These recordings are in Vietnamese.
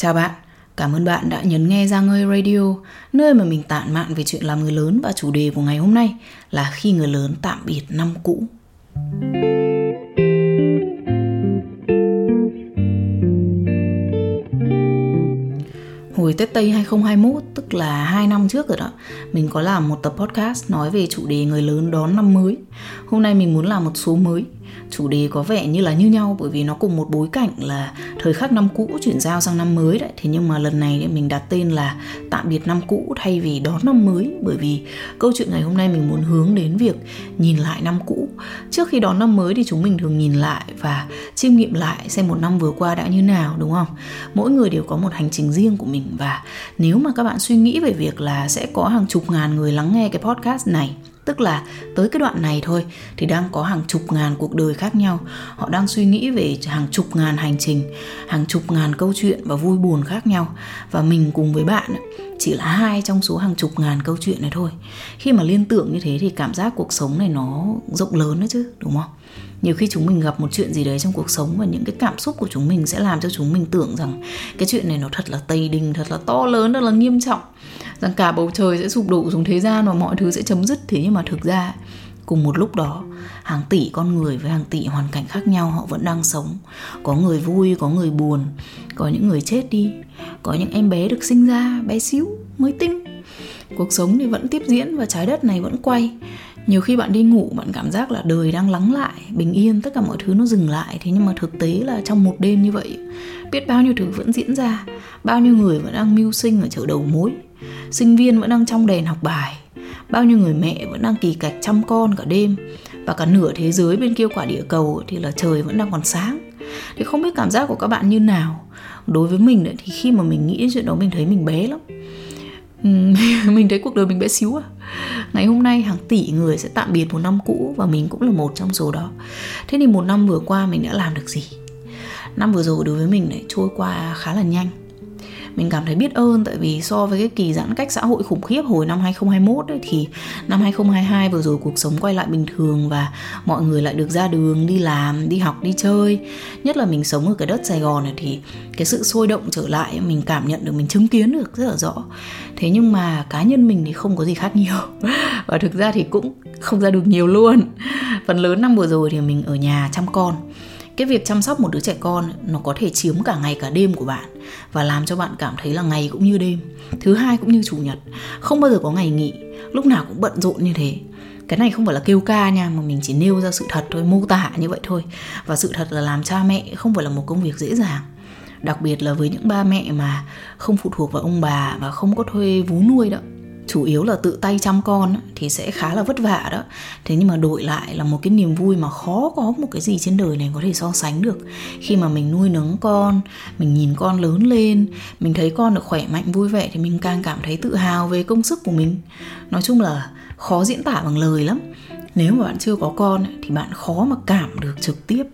Chào bạn, cảm ơn bạn đã nhấn nghe Giang Ngơi Radio, nơi mà mình tản mạn về chuyện làm người lớn và chủ đề của ngày hôm nay là khi người lớn tạm biệt năm cũ. Hồi Tết Tây 2021, tức là 2 năm trước rồi đó, mình có làm một tập podcast nói về chủ đề người lớn đón năm mới. Hôm nay mình muốn làm một số mới chủ đề có vẻ như là như nhau, bởi vì nó cùng một bối cảnh là thời khắc năm cũ chuyển giao sang năm mới đấy. Thế nhưng mà lần này mình đặt tên là tạm biệt năm cũ thay vì đón năm mới, bởi vì câu chuyện ngày hôm nay mình muốn hướng đến việc nhìn lại năm cũ. Trước khi đón năm mới thì chúng mình thường nhìn lại và chiêm nghiệm lại xem một năm vừa qua đã như nào, đúng không? Mỗi người đều có một hành trình riêng của mình và nếu mà các bạn suy nghĩ về việc là sẽ có hàng chục ngàn người lắng nghe cái podcast này tức là tới cái đoạn này thôi, thì đang có hàng chục ngàn cuộc đời khác nhau. Họ đang suy nghĩ về hàng chục ngàn hành trình, hàng chục ngàn câu chuyện và vui buồn khác nhau. Và mình cùng với bạn chỉ là hai trong số hàng chục ngàn câu chuyện này thôi. Khi mà liên tưởng như thế thì cảm giác cuộc sống này nó rộng lớn đấy chứ, đúng không? Nhiều khi chúng mình gặp một chuyện gì đấy trong cuộc sống và những cái cảm xúc của chúng mình sẽ làm cho chúng mình tưởng rằng cái chuyện này nó thật là tây đình thật là to lớn, thật là nghiêm trọng rằng cả bầu trời sẽ sụp đổ xuống thế gian và mọi thứ sẽ chấm dứt. Thế nhưng mà thực ra, cùng một lúc đó, hàng tỷ con người với hàng tỷ hoàn cảnh khác nhau họ vẫn đang sống. Có người vui, có người buồn, có những người chết đi, có những em bé được sinh ra bé xíu mới tinh. Cuộc sống thì vẫn tiếp diễn và trái đất này vẫn quay. Nhiều khi bạn đi ngủ, bạn cảm giác là đời đang lắng lại, bình yên, tất cả mọi thứ nó dừng lại. Thế nhưng mà thực tế là trong một đêm như vậy, biết bao nhiêu thứ vẫn diễn ra, bao nhiêu người vẫn đang mưu sinh ở chợ đầu mối sinh viên vẫn đang trong đèn học bài. Bao nhiêu người mẹ vẫn đang kỳ cạch chăm con cả đêm. Và cả nửa thế giới bên kia quả địa cầu thì là trời vẫn đang còn sáng. Thì không biết cảm giác của các bạn như nào. Đối với mình thì khi mà mình nghĩ đến chuyện đó, mình thấy mình bé lắm. Mình thấy cuộc đời mình bé xíu à. Ngày hôm nay hàng tỷ người sẽ tạm biệt một năm cũ và mình cũng là một trong số đó. Thế thì một năm vừa qua mình đã làm được gì? Năm vừa rồi đối với mình lại trôi qua khá là nhanh mình cảm thấy biết ơn tại vì so với cái kỳ giãn cách xã hội khủng khiếp hồi năm 2021 ấy, thì năm 2022 vừa rồi cuộc sống quay lại bình thường và mọi người lại được ra đường đi làm đi học đi chơi. Nhất là mình sống ở cái đất Sài Gòn này thì cái sự sôi động trở lại mình cảm nhận được mình chứng kiến được rất là rõ. Thế nhưng mà cá nhân mình thì không có gì khác nhiều. Và thực ra thì cũng không ra được nhiều luôn. Phần lớn năm vừa rồi thì mình ở nhà chăm con cái việc chăm sóc một đứa trẻ con, nó có thể chiếm cả ngày cả đêm của bạn và làm cho bạn cảm thấy là ngày cũng như đêm. Thứ hai cũng như chủ nhật, không bao giờ có ngày nghỉ, lúc nào cũng bận rộn như thế. Cái này không phải là kêu ca nha, mà mình chỉ nêu ra sự thật thôi, mô tả như vậy thôi. Và sự thật là làm cha mẹ không phải là một công việc dễ dàng. Đặc biệt là với những ba mẹ mà không phụ thuộc vào ông bà và không có thuê vú nuôi đó chủ yếu là tự tay chăm con thì sẽ khá là vất vả đó. Thế nhưng mà đổi lại là một cái niềm vui mà khó có một cái gì trên đời này có thể so sánh được. Khi mà mình nuôi nấng con, mình nhìn con lớn lên, mình thấy con được khỏe mạnh, vui vẻ, thì mình càng cảm thấy tự hào về công sức của mình. Nói chung là khó diễn tả bằng lời lắm nếu mà bạn chưa có con thì bạn khó mà cảm được trực tiếp.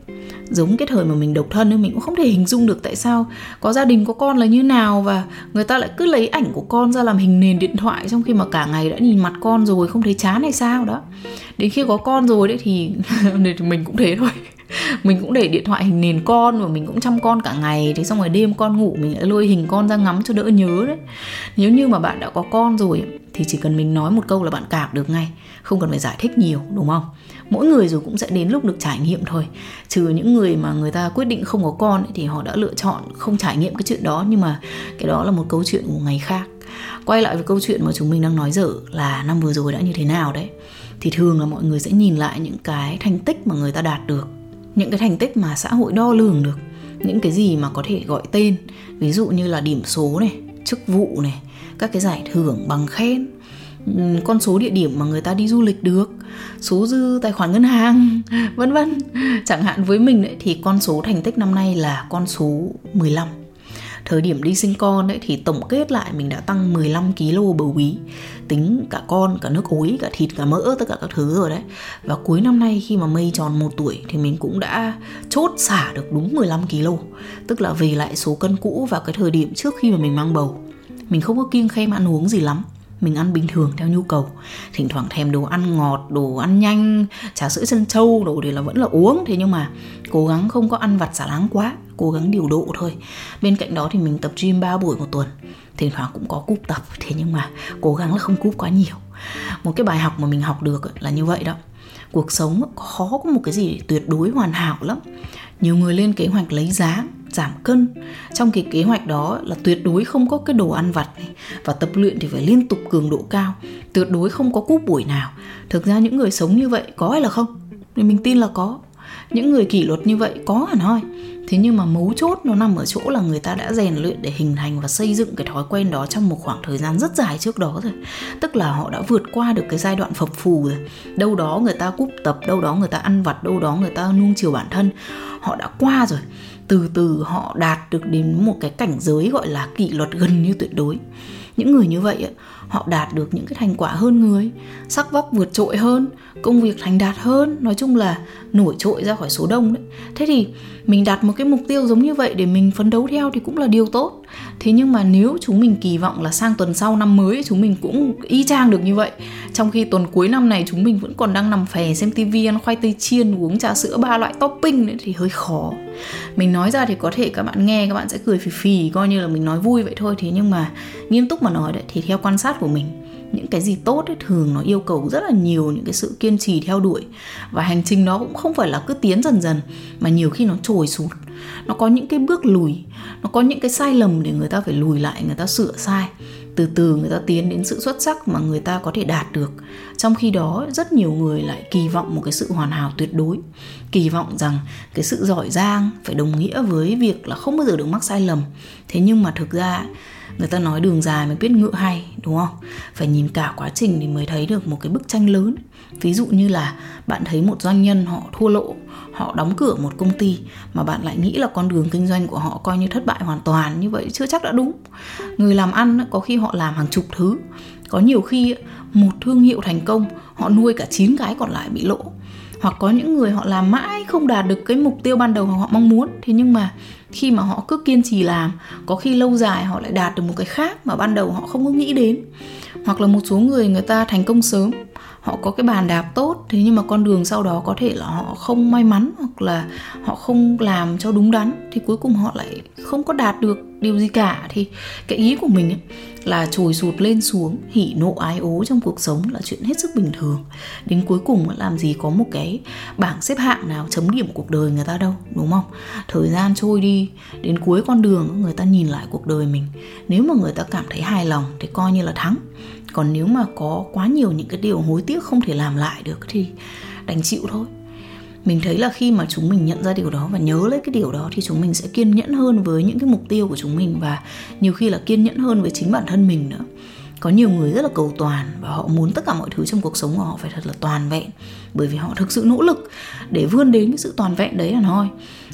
Giống cái thời mà mình độc thân nên mình cũng không thể hình dung được tại sao có gia đình có con là như nào và người ta lại cứ lấy ảnh của con ra làm hình nền điện thoại trong khi mà cả ngày đã nhìn mặt con rồi, không thấy chán hay sao đó. Đến khi có con rồi đấy thì mình cũng thế thôi. Mình cũng để điện thoại hình nền con và mình cũng chăm con cả ngày, thế xong rồi đêm con ngủ mình lại lôi hình con ra ngắm cho đỡ nhớ đấy. Nếu như mà bạn đã có con rồi thì chỉ cần mình nói một câu là bạn cảm được ngay. Không cần phải giải thích nhiều đúng không? Mỗi người rồi cũng sẽ đến lúc được trải nghiệm thôi. Trừ những người mà người ta quyết định không có con ấy, thì họ đã lựa chọn không trải nghiệm cái chuyện đó nhưng mà cái đó là một câu chuyện của ngày khác. Quay lại với câu chuyện mà chúng mình đang nói dở là năm vừa rồi đã như thế nào đấy thì thường là mọi người sẽ nhìn lại những cái thành tích mà người ta đạt được những cái thành tích mà xã hội đo lường được những cái gì mà có thể gọi tên. Ví dụ như là điểm số này chức vụ này các cái giải thưởng bằng khen. Ừ, con số địa điểm mà người ta đi du lịch được, số dư tài khoản ngân hàng, vân vân. Chẳng hạn với mình đấy thì con số thành tích năm nay là con số 15 thời điểm đi sinh con ấy, thì tổng kết lại mình đã tăng 15 kg bầu bí tính cả con, cả nước ối, cả thịt, cả mỡ, tất cả các thứ rồi đấy. Và cuối năm nay khi mà mây tròn một tuổi thì mình cũng đã chốt xả được đúng 15 kg tức là về lại số cân cũ vào cái thời điểm trước khi mà mình mang bầu mình không có kiêng khem ăn uống gì lắm. Mình ăn bình thường theo nhu cầu. Thỉnh thoảng thèm đồ ăn ngọt, đồ ăn nhanh, trà sữa chân trâu đồ thì là vẫn là uống. Thế nhưng mà cố gắng không có ăn vặt xả láng quá, cố gắng điều độ thôi. Bên cạnh đó thì mình tập gym 3 buổi một tuần. Thỉnh thoảng cũng có cúp tập, thế nhưng mà cố gắng là không cúp quá nhiều. Một cái bài học mà mình học được là như vậy đó. Cuộc sống khó có một cái gì tuyệt đối hoàn hảo lắm. Nhiều người lên kế hoạch lấy giá giảm cân. Trong cái kế hoạch đó là tuyệt đối không có cái đồ ăn vặt này. Và tập luyện thì phải liên tục cường độ cao. Tuyệt đối không có cúp buổi nào. Thực ra những người sống như vậy có hay là không? Thì mình tin là có. Những người kỷ luật như vậy có hẳn hoi. Thế nhưng mà mấu chốt nó nằm ở chỗ là người ta đã rèn luyện để hình thành và xây dựng cái thói quen đó trong một khoảng thời gian rất dài trước đó rồi. Tức là họ đã vượt qua được cái giai đoạn phập phù rồi. Đâu đó người ta cúp tập, đâu đó người ta ăn vặt, đâu đó người ta nuông chiều bản thân. Họ đã qua rồi từ từ họ đạt được đến một cái cảnh giới gọi là kỷ luật gần như tuyệt đối. Những người như vậy họ đạt được những cái thành quả hơn người, sắc vóc vượt trội hơn, công việc thành đạt hơn, nói chung là nổi trội ra khỏi số đông đấy. Thế thì mình đặt một cái mục tiêu giống như vậy để mình phấn đấu theo thì cũng là điều tốt thế nhưng mà nếu chúng mình kỳ vọng là sang tuần sau năm mới, chúng mình cũng y chang được như vậy. Trong khi tuần cuối năm này, chúng mình vẫn còn đang nằm phè xem tivi ăn khoai tây chiên, uống trà sữa ba loại topping nữa thì hơi khó. Mình nói ra thì có thể các bạn nghe, các bạn sẽ cười phì phì, coi như là mình nói vui vậy thôi. Thế nhưng mà nghiêm túc mà nói đấy, thì theo quan sát của mình những cái gì tốt ấy, thường nó yêu cầu rất là nhiều những cái sự kiên trì theo đuổi. Và hành trình nó cũng không phải là cứ tiến dần dần mà nhiều khi nó trồi sụt. Nó có những cái bước lùi nó có những cái sai lầm để người ta phải lùi lại người ta sửa sai. Từ từ người ta tiến đến sự xuất sắc mà người ta có thể đạt được. Trong khi đó rất nhiều người lại kỳ vọng một cái sự hoàn hảo tuyệt đối. Kỳ vọng rằng cái sự giỏi giang phải đồng nghĩa với việc là không bao giờ được mắc sai lầm. Thế nhưng mà thực ra người ta nói đường dài mới biết ngựa hay, đúng không? Phải nhìn cả quá trình thì mới thấy được một cái bức tranh lớn. Ví dụ như là bạn thấy một doanh nhân họ thua lỗ, họ đóng cửa một công ty mà bạn lại nghĩ là con đường kinh doanh của họ coi như thất bại hoàn toàn, như vậy chưa chắc đã đúng. Người làm ăn có khi họ làm hàng chục thứ. Có nhiều khi một thương hiệu thành công, họ nuôi cả chín cái còn lại bị lỗ hoặc có những người họ làm mãi không đạt được cái mục tiêu ban đầu mà họ mong muốn. Thế nhưng mà khi mà họ cứ kiên trì làm, có khi lâu dài họ lại đạt được một cái khác mà ban đầu họ không có nghĩ đến. Hoặc là một số người người ta thành công sớm họ có cái bàn đạp tốt thế nhưng mà con đường sau đó có thể là họ không may mắn hoặc là họ không làm cho đúng đắn thì cuối cùng họ lại không có đạt được điều gì cả. Thì cái ý của mình ấy, là trồi sụt lên xuống hỉ nộ ái ố trong cuộc sống là chuyện hết sức bình thường. Đến cuối cùng làm gì có một cái bảng xếp hạng nào chấm điểm cuộc đời người ta đâu đúng không? Thời gian trôi đi đến cuối con đường người ta nhìn lại cuộc đời mình. Nếu mà người ta cảm thấy hài lòng thì coi như là thắng. Còn nếu mà có quá nhiều những cái điều hối tiếc không thể làm lại được thì đành chịu thôi. Mình thấy là khi mà chúng mình nhận ra điều đó và nhớ lấy cái điều đó thì chúng mình sẽ kiên nhẫn hơn với những cái mục tiêu của chúng mình và nhiều khi là kiên nhẫn hơn với chính bản thân mình nữa. Có nhiều người rất là cầu toàn và họ muốn tất cả mọi thứ trong cuộc sống của họ phải thật là toàn vẹn, bởi vì họ thực sự nỗ lực để vươn đến cái sự toàn vẹn đấy là thôi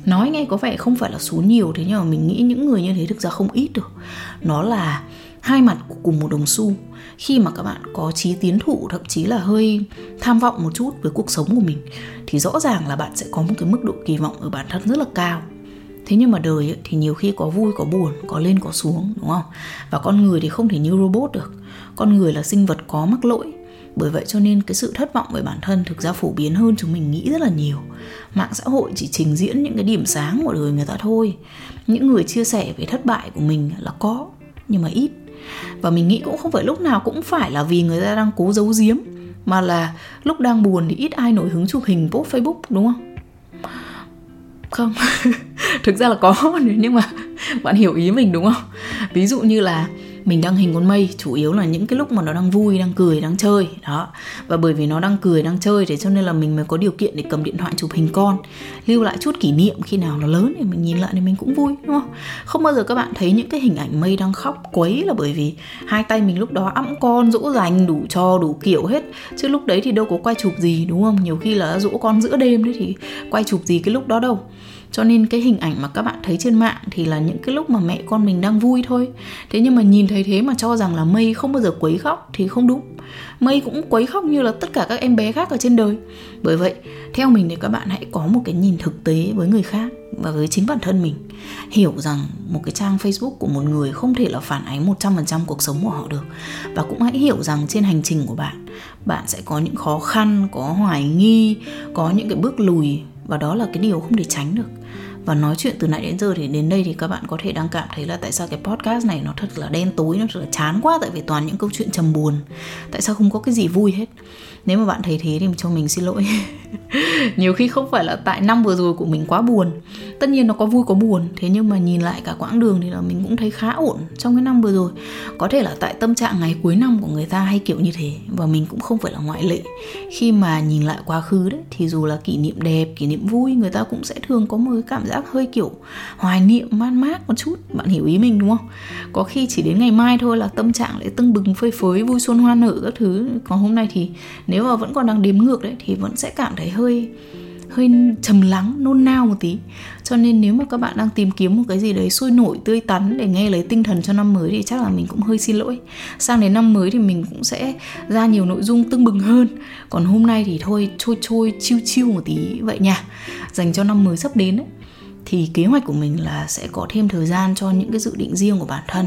nói nghe có vẻ không phải là số nhiều thế nhưng mà mình nghĩ những người như thế thực ra không ít được nó là hai mặt của cùng một đồng xu. Khi mà các bạn có trí tiến thủ thậm chí là hơi tham vọng một chút với cuộc sống của mình thì rõ ràng là bạn sẽ có một cái mức độ kỳ vọng ở bản thân rất là cao. Thế nhưng mà đời ấy, thì nhiều khi có vui có buồn có lên có xuống đúng không? Và con người thì không thể như robot được. Con người là sinh vật có mắc lỗi. Bởi vậy cho nên cái sự thất vọng về bản thân thực ra phổ biến hơn chúng mình nghĩ rất là nhiều. Mạng xã hội chỉ trình diễn những cái điểm sáng của đời người ta thôi. Những người chia sẻ về thất bại của mình là có nhưng mà ít và mình nghĩ cũng không phải lúc nào cũng phải là vì người ta đang cố giấu giếm, mà là lúc đang buồn thì ít ai nổi hứng chụp hình post facebook, đúng không? Không, thực ra là có, nhưng mà bạn hiểu ý mình, đúng không? Ví dụ như là mình đăng hình con mây, chủ yếu là những cái lúc mà nó đang vui, đang cười, đang chơi, đó. Và bởi vì nó đang cười, đang chơi, thế cho nên là mình mới có điều kiện để cầm điện thoại chụp hình con. Lưu lại chút kỷ niệm khi nào nó lớn thì mình nhìn lại thì mình cũng vui, đúng không? Không bao giờ các bạn thấy những cái hình ảnh mây đang khóc quấy là bởi vì hai tay mình lúc đó ẵm con dỗ dành đủ cho đủ kiểu hết. Chứ lúc đấy thì đâu có quay chụp gì, đúng không? Nhiều khi là dỗ con giữa đêm đấy thì quay chụp gì cái lúc đó đâu cho nên cái hình ảnh mà các bạn thấy trên mạng thì là những cái lúc mà mẹ con mình đang vui thôi. Thế nhưng mà nhìn thấy thế mà cho rằng là mây không bao giờ quấy khóc thì không đúng. Mây cũng quấy khóc như là tất cả các em bé khác ở trên đời. Bởi vậy theo mình thì các bạn hãy có một cái nhìn thực tế với người khác và với chính bản thân mình. Hiểu rằng một cái trang Facebook của một người không thể là phản ánh 100% cuộc sống của họ được. Và cũng hãy hiểu rằng trên hành trình của bạn bạn sẽ có những khó khăn, có hoài nghi, có những cái bước lùi và đó là cái điều không thể tránh được và nói chuyện từ nãy đến giờ thì đến đây thì các bạn có thể đang cảm thấy là tại sao cái podcast này nó thật là đen tối, nó thật là chán quá, tại vì toàn những câu chuyện trầm buồn. Tại sao không có cái gì vui hết? Nếu mà bạn thấy thế thì cho mình xin lỗi. Nhiều khi không phải là tại năm vừa rồi của mình quá buồn. Tất nhiên nó có vui có buồn, thế nhưng mà nhìn lại cả quãng đường thì là mình cũng thấy khá ổn trong cái năm vừa rồi. Có thể là tại tâm trạng ngày cuối năm của người ta hay kiểu như thế, và mình cũng không phải là ngoại lệ. Khi mà nhìn lại quá khứ đấy, thì dù là kỷ niệm đẹp, kỷ niệm vui, người ta cũng sẽ thường có một cái cảm giác hơi kiểu hoài niệm man mác một chút. Bạn hiểu ý mình, đúng không? Có khi chỉ đến ngày mai thôi là tâm trạng lại tưng bừng, phơi phới, vui xuân, hoa nở các thứ. Còn hôm nay thì nếu mà vẫn còn đang đếm ngược đấy, thì vẫn sẽ cảm thấy hơi hơi trầm lắng, nôn nao một tí. Cho nên nếu mà các bạn đang tìm kiếm một cái gì đấy sôi nổi, tươi tắn để nghe lấy tinh thần cho năm mới thì chắc là mình cũng hơi xin lỗi. Sang đến năm mới thì mình cũng sẽ ra nhiều nội dung tưng bừng hơn. Còn hôm nay thì thôi, trôi trôi, chiêu chiêu một tí. Vậy nha. Dành cho năm mới sắp đến đấy thì kế hoạch của mình là sẽ có thêm thời gian cho những cái dự định riêng của bản thân.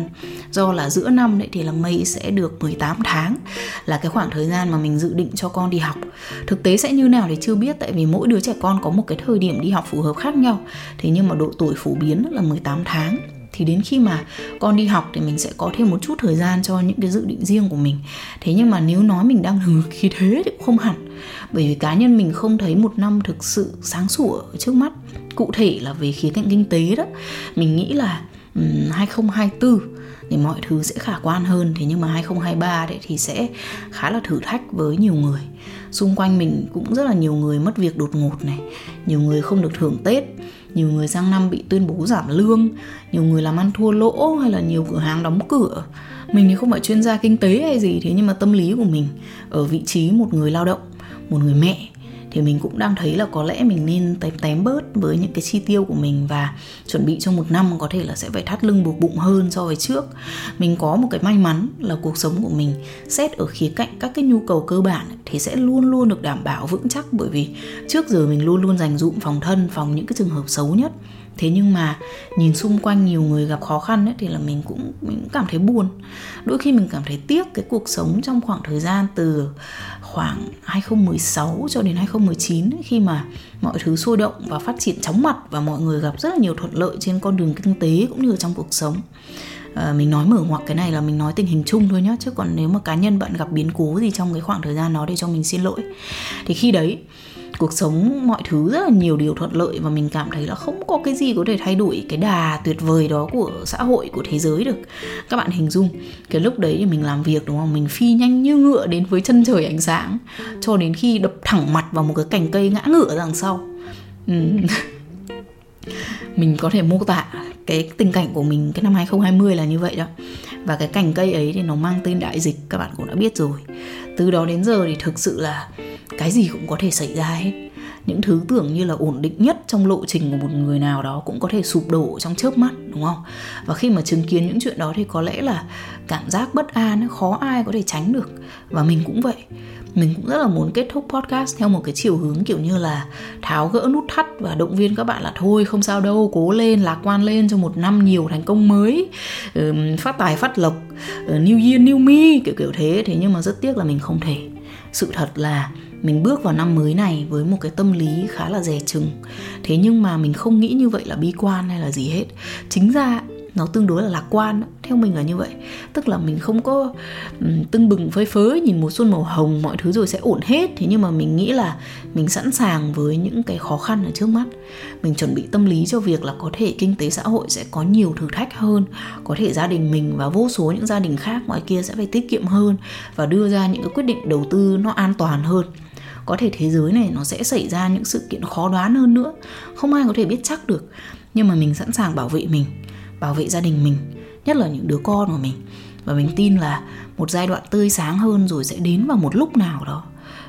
Do là giữa năm đấy thì là mây sẽ được 18 tháng, là cái khoảng thời gian mà mình dự định cho con đi học. Thực tế sẽ như nào thì chưa biết, tại vì mỗi đứa trẻ con có một cái thời điểm đi học phù hợp khác nhau. Thế nhưng mà độ tuổi phổ biến là 18 tháng. Thì đến khi mà con đi học thì mình sẽ có thêm một chút thời gian cho những cái dự định riêng của mình. Thế nhưng mà nếu nói mình đang hứng khí thế thì cũng không hẳn. Bởi vì cá nhân mình không thấy một năm thực sự sáng sủa ở trước mắt cụ thể là về khía cạnh kinh tế đó. Mình nghĩ là um, 2024 thì mọi thứ sẽ khả quan hơn. Thế nhưng mà 2023 đấy thì sẽ khá là thử thách với nhiều người. Xung quanh mình cũng rất là nhiều người mất việc đột ngột này nhiều người không được thưởng tết nhiều người sang năm bị tuyên bố giảm lương nhiều người làm ăn thua lỗ hay là nhiều cửa hàng đóng cửa. Mình thì không phải chuyên gia kinh tế hay gì thế nhưng mà tâm lý của mình ở vị trí một người lao động một người mẹ thì mình cũng đang thấy là có lẽ mình nên tém tém bớt với những cái chi tiêu của mình và chuẩn bị cho một năm có thể là sẽ phải thắt lưng buộc bụng hơn so với trước. Mình có một cái may mắn là cuộc sống của mình xét ở khía cạnh các cái nhu cầu cơ bản thì sẽ luôn luôn được đảm bảo vững chắc bởi vì trước giờ mình luôn luôn dành dụm phòng thân, phòng những cái trường hợp xấu nhất thế nhưng mà nhìn xung quanh nhiều người gặp khó khăn ấy, thì là mình cũng mình cũng cảm thấy buồn. Đôi khi mình cảm thấy tiếc cái cuộc sống trong khoảng thời gian từ khoảng 2016 cho đến 2019 ấy, khi mà mọi thứ sôi động và phát triển chóng mặt và mọi người gặp rất là nhiều thuận lợi trên con đường kinh tế cũng như trong cuộc sống. À, mình nói mở ngoặc cái này là mình nói tình hình chung thôi nhá chứ còn nếu mà cá nhân bạn gặp biến cố gì trong cái khoảng thời gian đó thì cho mình xin lỗi. Thì khi đấy cuộc sống, mọi thứ rất là nhiều điều thuận lợi và mình cảm thấy là không có cái gì có thể thay đổi cái đà tuyệt vời đó của xã hội, của thế giới được. Các bạn hình dung, cái lúc đấy thì mình làm việc, đúng không? Mình phi nhanh như ngựa đến với chân trời ánh sáng, cho đến khi đập thẳng mặt vào một cái cành cây ngã ngựa đằng sau. Mình có thể mô tả cái tình cảnh của mình cái năm 2020 là như vậy đó. Và cái cành cây ấy thì nó mang tên đại dịch, các bạn cũng đã biết rồi từ đó đến giờ thì thực sự là cái gì cũng có thể xảy ra hết. Những thứ tưởng như là ổn định nhất trong lộ trình của một người nào đó cũng có thể sụp đổ trong chớp mắt, đúng không? Và khi mà chứng kiến những chuyện đó thì có lẽ là cảm giác bất an, khó ai có thể tránh được. Và mình cũng vậy mình cũng rất là muốn kết thúc podcast theo một cái chiều hướng kiểu như là tháo gỡ nút thắt và động viên các bạn là thôi, không sao đâu, cố lên, lạc quan lên cho một năm nhiều thành công mới phát tài, phát lộc ờ, new year, new me kiểu kiểu thế. Thế nhưng mà rất tiếc là mình không thể. Sự thật là mình bước vào năm mới này với một cái tâm lý khá là dè chừng. Thế nhưng mà mình không nghĩ như vậy là bi quan hay là gì hết. Chính ra nó tương đối là lạc quan theo mình là như vậy. Tức là mình không có um, tưng bừng phơi phới nhìn mùa xuân màu hồng mọi thứ rồi sẽ ổn hết. Thế nhưng mà mình nghĩ là mình sẵn sàng với những cái khó khăn ở trước mắt. Mình chuẩn bị tâm lý cho việc là có thể kinh tế xã hội sẽ có nhiều thử thách hơn có thể gia đình mình và vô số những gia đình khác ngoài kia sẽ phải tiết kiệm hơn và đưa ra những cái quyết định đầu tư nó an toàn hơn. Có thể thế giới này nó sẽ xảy ra những sự kiện khó đoán hơn nữa. Không ai có thể biết chắc được nhưng mà mình sẵn sàng bảo vệ mình bảo vệ gia đình mình, nhất là những đứa con của mình. Và mình tin là một giai đoạn tươi sáng hơn rồi sẽ đến vào một lúc nào đó.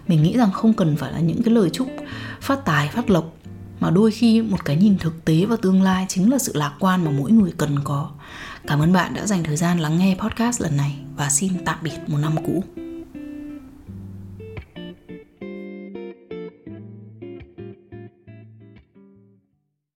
Mình nghĩ rằng không cần phải là những cái lời chúc phát tài, phát lộc, mà đôi khi một cái nhìn thực tế vào tương lai chính là sự lạc quan mà mỗi người cần có. Cảm ơn bạn đã dành thời gian lắng nghe podcast lần này, và xin tạm biệt một năm cũ.